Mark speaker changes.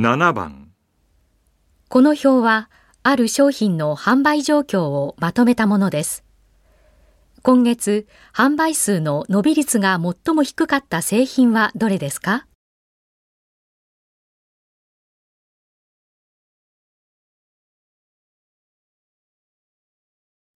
Speaker 1: 7番
Speaker 2: この表は、ある商品の販売状況をまとめたものです。今月、販売数の伸び率が最も低かった製品はどれですか？